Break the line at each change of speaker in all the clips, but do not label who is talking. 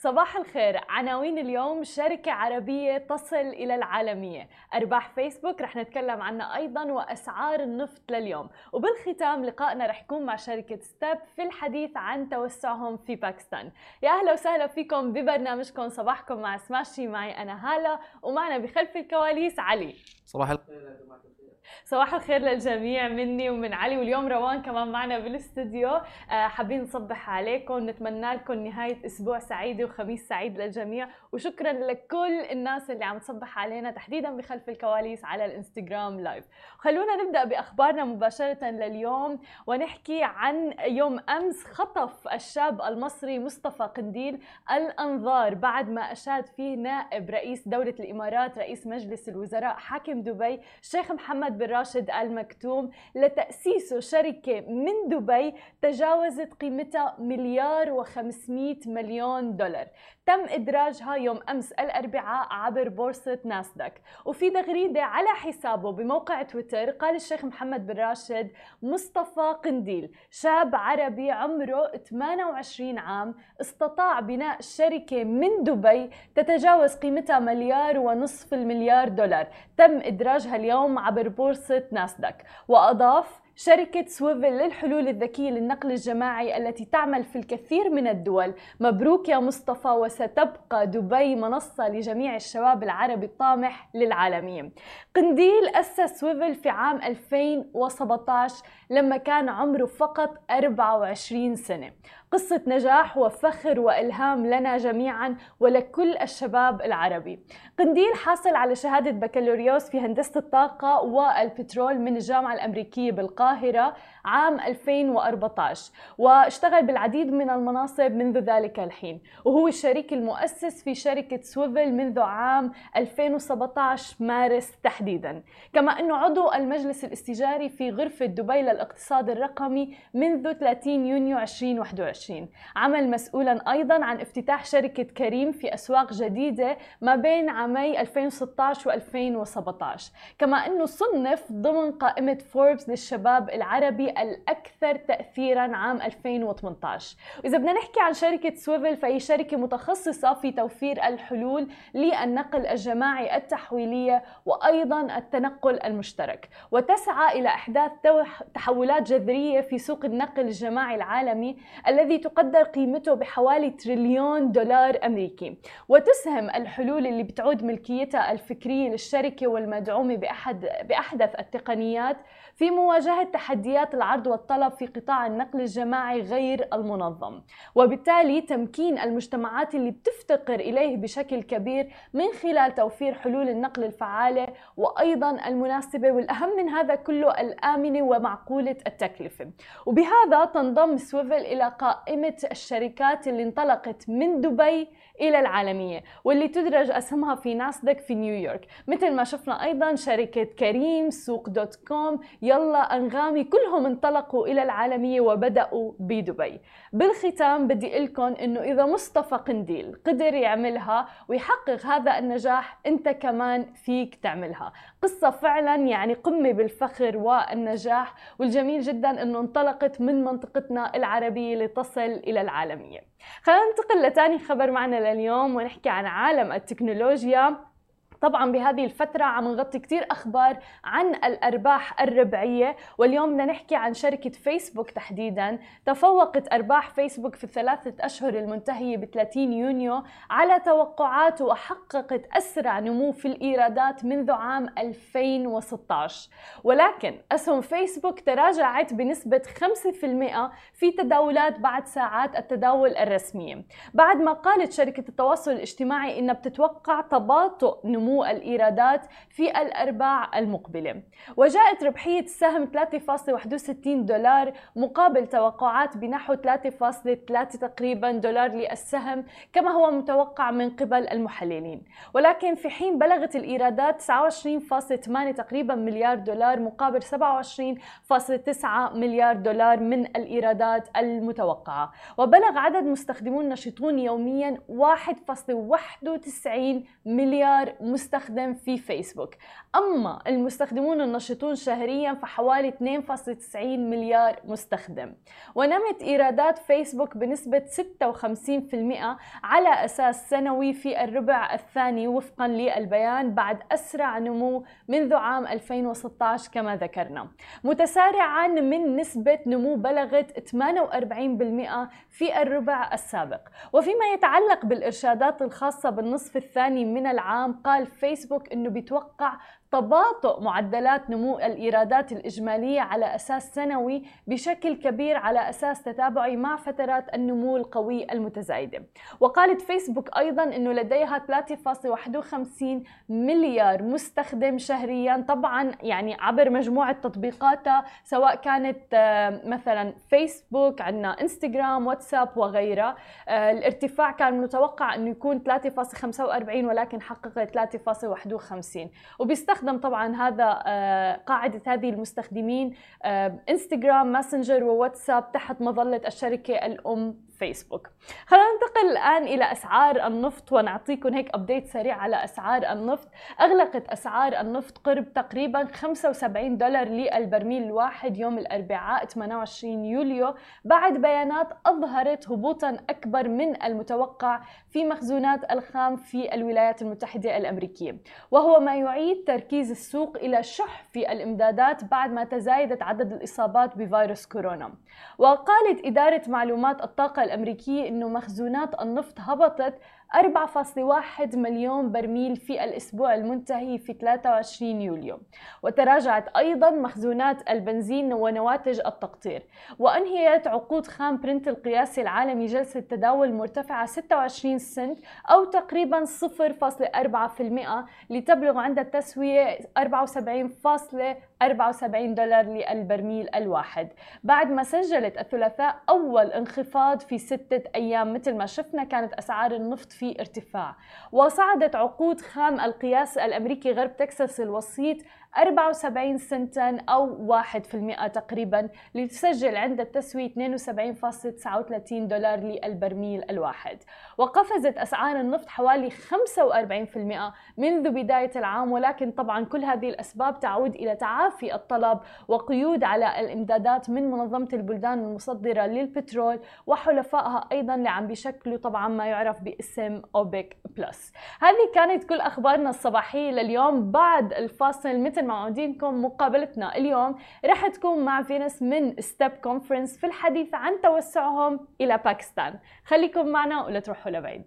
صباح الخير عناوين اليوم شركة عربية تصل إلى العالمية. أرباح فيسبوك رح نتكلم عنها أيضا وأسعار النفط لليوم. وبالختام لقائنا رح يكون مع شركة ستيب في الحديث عن توسعهم في باكستان. يا أهلا وسهلا فيكم ببرنامجكم. صباحكم مع سماشي معي أنا هالة ومعنا بخلف الكواليس علي.
صباح الخير.
صباح الخير للجميع مني ومن علي واليوم روان كمان معنا بالاستديو آه، حابين نصبح عليكم نتمنى لكم نهاية أسبوع سعيدة وخميس سعيد للجميع. وشكرا لكل الناس اللي عم تصبح علينا تحديدا بخلف الكواليس على الإنستغرام live خلونا نبدأ بأخبارنا مباشرة لليوم ونحكي عن يوم أمس خطف الشاب المصري مصطفى قنديل الأنظار بعد ما أشاد فيه نائب رئيس دولة الإمارات رئيس مجلس الوزراء حاكم دبي الشيخ محمد بن راشد آل مكتوم لتأسيس شركة من دبي تجاوزت قيمتها مليار و500 مليون دولار. تم إدراجها يوم أمس الأربعاء عبر بورصة ناسداك. وفي تغريدة على حسابه بموقع تويتر قال الشيخ محمد بن راشد مصطفى قنديل شاب عربي عمره 28 عام استطاع بناء شركة من دبي تتجاوز قيمتها مليار ونصف المليار دولار. تم إدراجها اليوم عبر بورصة ناسداك. وأضاف شركة سويفل للحلول الذكية للنقل الجماعي التي تعمل في الكثير من الدول. مبروك يا مصطفى وستبقى دبي منصة لجميع الشباب العربي الطامح للعالمية قنديل أسس سويفل في عام 2017 لما كان عمره فقط 24 سنة. قصة نجاح وفخر وإلهام لنا جميعا ولكل الشباب العربي. قنديل حاصل على شهادة بكالوريوس في هندسة الطاقة والبترول من الجامعة الأمريكية بالقاهرة عام 2014 واشتغل بالعديد من المناصب منذ ذلك الحين. وهو الشريك المؤسس في شركة سويفل منذ عام 2017 مارس تحديدا. كما أنه عضو المجلس الاستشاري في غرفة دبي للاقتصاد الرقمي منذ 30 يونيو 2021 عمل مسؤولا أيضا عن افتتاح شركة كريم في أسواق جديدة ما بين عامي 2016 و2017 كما أنه صنف ضمن قائمة فوربس للشباب العربي الأكثر تأثيرا عام 2018 وإذا بدنا نحكي عن شركة سويفل فهي شركة متخصصة في توفير الحلول للنقل الجماعي التحويلية وأيضا التنقل المشترك. وتسعى إلى إحداث تحولات جذرية في سوق النقل الجماعي العالمي الذي تقدر قيمته بحوالي تريليون دولار أمريكي. وتسهم الحلول اللي بتعود ملكيتها الفكرية للشركة والمدعومة بأحد بأحدث التقنيات في مواجهة تحديات العرض والطلب في قطاع النقل الجماعي غير المنظم. وبالتالي تمكين المجتمعات اللي بتفتقر إليه بشكل كبير من خلال توفير حلول النقل الفعالة وأيضا المناسبة والأهم من هذا كله الآمنة ومعقولة التكلفة. وبهذا تنضم سويفل إلى قائمة الشركات اللي انطلقت من دبي إلى العالمية واللي تدرج أسهمها في ناسدك في نيويورك مثل ما شفنا أيضا شركة كريم سوق دوت كوم يلا أنغامي كلهم انطلقوا إلى العالمية وبدأوا بدبي. بالختام بدي لكم إنه إذا مصطفى قنديل قدر يعملها ويحقق هذا النجاح أنت كمان فيك تعملها. قصة فعلا يعني قمة بالفخر والنجاح والجميل جدا أنه انطلقت من منطقتنا العربية لتصل إلى العالمية. خلينا ننتقل لتاني خبر معنا لليوم ونحكي عن عالم التكنولوجيا. طبعا بهذه الفترة عم نغطي كتير أخبار عن الأرباح الربعية واليوم بدنا نحكي عن شركة فيسبوك تحديدا. تفوقت أرباح فيسبوك في الثلاثة أشهر المنتهية ب 30 يونيو على توقعات وحققت أسرع نمو في الإيرادات منذ عام 2016 ولكن أسهم فيسبوك تراجعت بنسبة 5% في تداولات بعد ساعات التداول الرسمية. بعد ما قالت شركة التواصل الاجتماعي إنها بتتوقع تباطؤ نمو نمو الإيرادات في الأرباع المقبلة. وجاءت ربحية السهم 3.61 دولار مقابل توقعات بنحو 3.3 تقريبا دولار للسهم كما هو متوقع من قبل المحللين. ولكن في حين بلغت الإيرادات 29.8 تقريبا مليار دولار مقابل 27.9 مليار دولار من الإيرادات المتوقعة. وبلغ عدد مستخدمون نشطون يوميا 1.91 مليار مستخدم مستخدم في فيسبوك. أما المستخدمون النشطون شهريا فحوالي 2.90 مليار مستخدم. ونمت إيرادات فيسبوك بنسبة 56% على أساس سنوي في الربع الثاني وفقا للبيان بعد أسرع نمو منذ عام 2016 كما ذكرنا. متسارعا من نسبة نمو بلغت 48% في الربع السابق. وفيما يتعلق بالإرشادات الخاصة بالنصف الثاني من العام قال فيسبوك أنه بيتوقع تباطؤ معدلات نمو الإيرادات الإجمالية على أساس سنوي بشكل كبير على أساس تتابعي مع فترات النمو القوي المتزايدة. وقالت فيسبوك أيضا إنه لديها 3.51 مليار مستخدم شهريا طبعا يعني عبر مجموعة تطبيقاتها سواء كانت آه، مثلا فيسبوك عندنا إنستغرام واتساب وغيرها آه، الارتفاع كان متوقع إنه يكون 3.45 ولكن حقق 3.51 وبيستخدم يستخدم طبعا هذا آه، قاعدة هذه المستخدمين انستغرام ماسنجر وواتساب تحت مظلة الشركة الأم. فيسبوك خلينا ننتقل الآن إلى أسعار النفط ونعطيكم هيك update سريع على أسعار النفط. أغلقت أسعار النفط قرب تقريبا 75 دولار للبرميل الواحد يوم الأربعاء 28 يوليو. بعد بيانات أظهرت هبوطا أكبر من المتوقع في مخزونات الخام في الولايات المتحدة الأمريكية. وهو ما يعيد تركيز السوق إلى شح في الإمدادات بعد ما تزايدت عدد الإصابات بفيروس كورونا. وقالت إدارة معلومات الطاقة الأمريكية أنه مخزونات النفط هبطت 4.1 مليون برميل في الأسبوع المنتهي في 23 يوليو. وتراجعت أيضا مخزونات البنزين ونواتج التقطير. وأنهيت عقود خام برنت القياسي العالمي جلسة تداول مرتفعة 26 سنت أو تقريبا 0.4% لتبلغ عند التسوية 74.74 دولار للبرميل الواحد. بعد ما سجلت الثلاثاء أول انخفاض في ستة أيام مثل ما شفنا كانت أسعار النفط في ارتفاع. وصعدت عقود خام القياس الأمريكي غرب تكساس الوسيط 74 سنتا أو 1% تقريبا لتسجل عند التسوية 72.39 دولار للبرميل الواحد. وقفزت أسعار النفط حوالي 45% منذ بداية العام ولكن طبعا كل هذه الأسباب تعود إلى تعافي الطلب وقيود على الإمدادات من منظمة البلدان المصدرة للبترول وحلفائها أيضا اللي عم بيشكلوا طبعا ما يعرف باسم أوبك بلس. هذه كانت كل أخبارنا الصباحية لليوم. بعد الفاصل مثل معودينكم مقابلتنا. اليوم رح تكون مع فينس من ستيب كونفرنس في الحديث عن توسعهم إلى باكستان. خليكم معنا ولا تروحوا لبعيد.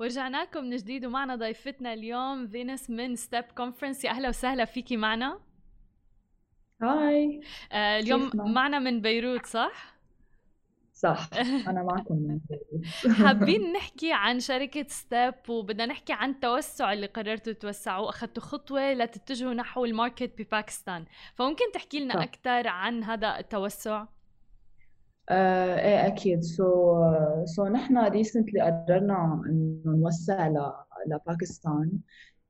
ورجعنا لكم من جديد ومعنا ضيفتنا اليوم فينس من ستيب كونفرنس يا أهلا وسهلا فيكي معنا.
hi.
آه اليوم معنا من بيروت صح؟
صح أنا معكم
حابين نحكي عن شركة ستيب وبدنا نحكي عن التوسع اللي قررتوا توسعوا أخذتوا خطوة لتتجهوا نحو ال market بباكستان. فممكن تحكي لنا أكثر عن هذا التوسع؟
آه إيه أكيد. so so نحن recently قررنا إنه نوسع ل... لباكستان.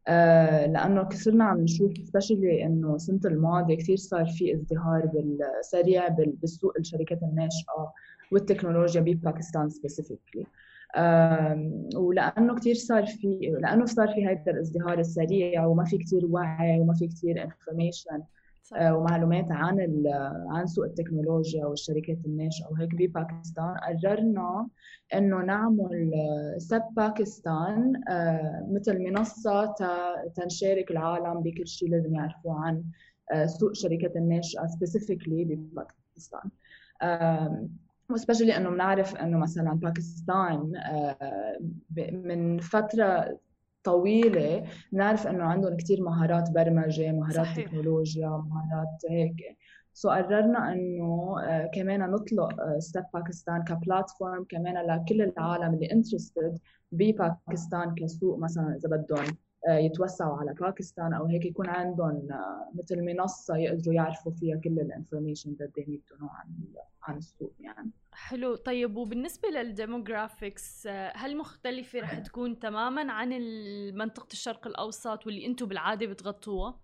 آه لأنه صرنا عم نشوف specially إنه السنة الماضية كثير صار في ازدهار بالسريع بالسوق الشركات الناشئة. والتكنولوجيا بباكستان specifically ولأنه كثير صار في لأنه صار في هذا الازدهار السريع وما في كثير وعي وما في كثير information آه، ومعلومات عن عن سوق التكنولوجيا والشركات الناشئه وهيك بباكستان قررنا إنه نعمل ستيب باكستان آه، مثل منصة تنشارك العالم بكل شيء لازم يعرفوه عن آه، سوق الشركات الناشئه specifically بباكستان. و specially إنه بنعرف إنه مثلا باكستان من فترة طويلة بنعرف إنه عندهم كثير مهارات برمجة مهارات صحيح. تكنولوجيا مهارات هيك so قررنا إنه آه، كمان نطلق ستيب باكستان ك platform كمان لكل العالم اللي interested بباكستان كسوق مثلا إذا بدهم آه، يتوسعوا على باكستان أو هيك يكون عندهم آه، مثل منصة يقدروا يعرفوا فيها كل ال information that they need to know عن عن السوق يعني.
حلو. طيب وبالنسبة لل demographics آه، هل مختلفة رح تكون تماما عن منطقة الشرق الأوسط واللي أنتم بالعادة بتغطوها؟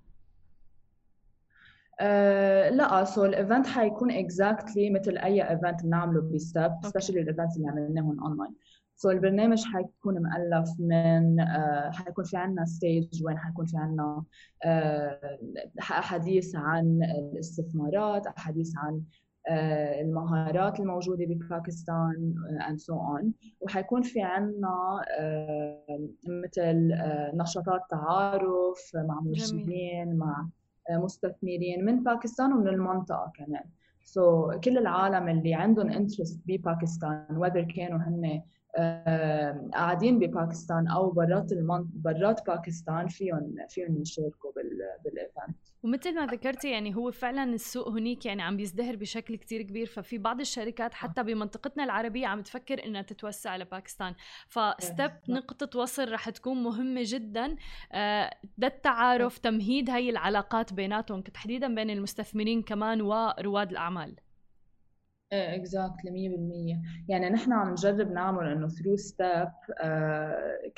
أه لا so ال event حيكون exactly مثل أي event بنعمله بستيب specially ال events اللي عملناهم online so البرنامج حيكون مؤلف من uh, حيكون في عنا stage وين حيكون في عنا uh, أحاديث عن الاستثمارات أحاديث عن آه، المهارات الموجودة بباكستان and so on وحيكون في عندنا آه، مثل آه، نشاطات تعارف مع مرشدين مع مستثمرين من باكستان ومن المنطقة كمان. so, كل العالم اللي عندهم interest بباكستان whether كانوا هن قاعدين بباكستان أو برات المنط... برات باكستان فيهم فيهم يشاركوا بال... بال event
ومثل ما ذكرتي يعني هو فعلا السوق هنيك يعني عم بيزدهر بشكل كتير كبير ففي بعض الشركات حتى بمنطقتنا العربية عم تفكر إنها تتوسع لباكستان. فستب نقطة وصل رح تكون مهمة جدا. آه، ده التعارف تمهيد هاي العلاقات بيناتهم تحديدا بين المستثمرين كمان ورواد الأعمال.
إيه exactly 100% يعني نحن عم نجرب نعمل إنه through ستيب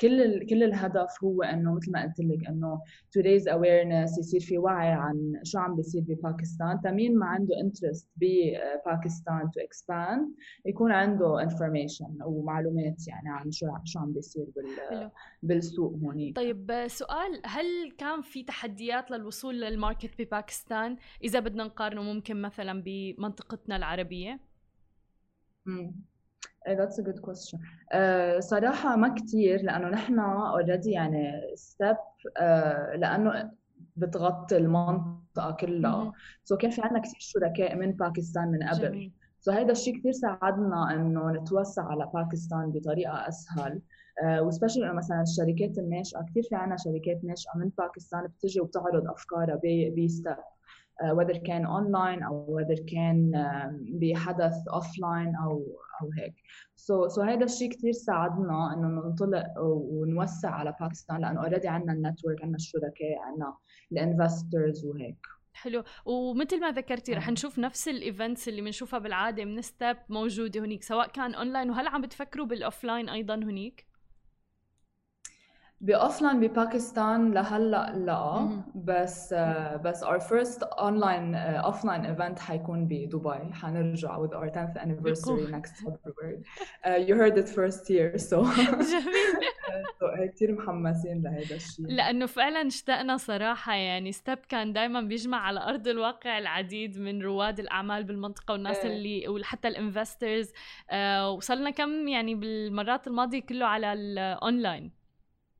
كل ال, كل الهدف هو إنه مثل ما قلت لك إنه to raise awareness يصير في وعي عن شو عم بيصير بباكستان. تمين ما عنده interest بباكستان to expand يكون عنده information ومعلومات يعني عن شو شو عم بيصير بال بالسوق هونيك.
طيب سؤال هل كان في تحديات للوصول لل market بباكستان؟ إذا بدنا نقارنه ممكن مثلا بمنطقتنا العربية.
إيه that's a good question. Uh, صراحة ما كتير لأنه نحن already يعني ستيب uh, لأنه بتغطي المنطقة كلها. so كان في عندنا كثير شركاء من باكستان من قبل. جميل. so هيدا الشيء كثير ساعدنا إنه نتوسع على باكستان بطريقة أسهل. و specially إنه مثلا الشركات الناشئة كثير في عندنا شركات ناشئة من باكستان بتجي وبتعرض أفكارها بستيب whether كان اونلاين أو whether كان بحدث offline أو أو هيك. so, so هذا الشيء كثير ساعدنا إنه ننطلق ونوسع على باكستان لأنه already عندنا ال network عندنا الشركاء عندنا ال investors وهيك.
حلو. ومثل ما ذكرتي رح نشوف نفس ال events اللي بنشوفها بالعادة من ستيب موجودة هنيك سواء كان اونلاين وهل عم بتفكروا بال offline أيضا هنيك؟
ب offline بباكستان لهلأ لا بس بس our first online uh, offline event حيكون بدبي حنرجع with our 10th anniversary next February. Uh, you heard it first here so. جميل. So كثير محمسين لهذا الشيء
لأنه فعلا اشتقنا صراحة يعني ستيب كان دائما بيجمع على أرض الواقع العديد من رواد الأعمال بالمنطقة والناس اللي وحتى ال investors uh, وصلنا كم يعني بالمرات الماضية كله على الاونلاين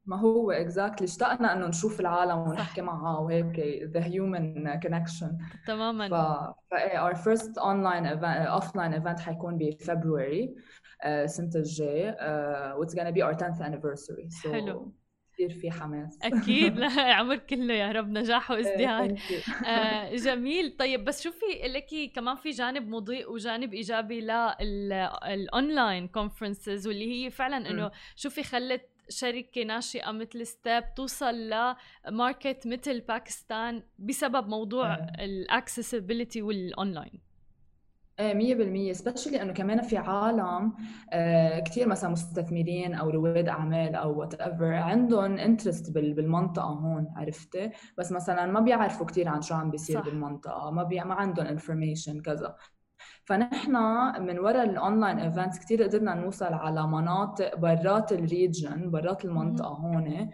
ما هو exactly اشتقنا إنه نشوف العالم ونحكي معها وهيك the human connection
تماما.
ف our first online offline event حيكون ب February السنة الجاي و it's gonna be our 10th anniversary.
So حلو.
كثير في حماس.
أكيد. العمر كله يا رب نجاح وازدهار آه جميل. طيب بس شوفي لك كمان في جانب مضيء وجانب إيجابي لل online conferences واللي هي فعلا إنه شوفي خلت شركة ناشئة مثل ستيب توصل ل market مثل باكستان بسبب موضوع ال accessibility
وال online إيه مية بالمية specially إنه كمان في عالم آه كثير مثلا مستثمرين أو رواد أعمال أو whatever عندهم interest بالمنطقة هون عرفتي؟ بس مثلا ما بيعرفوا كثير عن شو عم بيصير صح. بالمنطقة ما بي... ما عندهم information كذا. فنحن من وراء ال online events كثير قدرنا نوصل على مناطق برات ال region برات المنطقة هون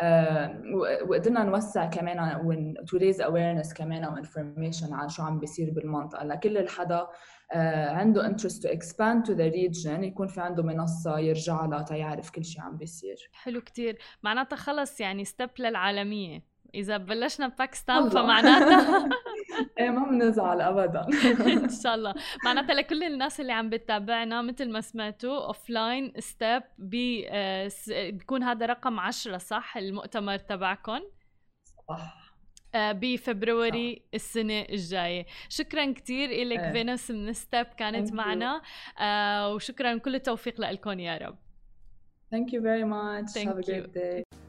آه، وقدرنا نوسع كمان to raise awareness كمان و information عن شو عم بيصير بالمنطقة. لكل الحدا آه، عنده interest to expand to the region يكون في عنده منصة يرجع لها تيعرف كل شيء عم بيصير.
حلو كتير. معناتها خلص يعني ستيب للعالمية. إذا بلشنا بباكستان فمعناتها
إيه ما بنزعل ابدا.
إن شاء الله. معناتها لكل الناس اللي عم بتتابعنا مثل ما سمعتوا offline ستيب بيكون هذا رقم 10 صح؟ المؤتمر تبعكم
صح.
آه، بفبروري السنة الجاية. شكرا كثير لك إيه. فينوس من ستيب كانت Thank معنا. آه وشكرا كل التوفيق لكم يا رب.
Thank you very much. Thank Have a great day.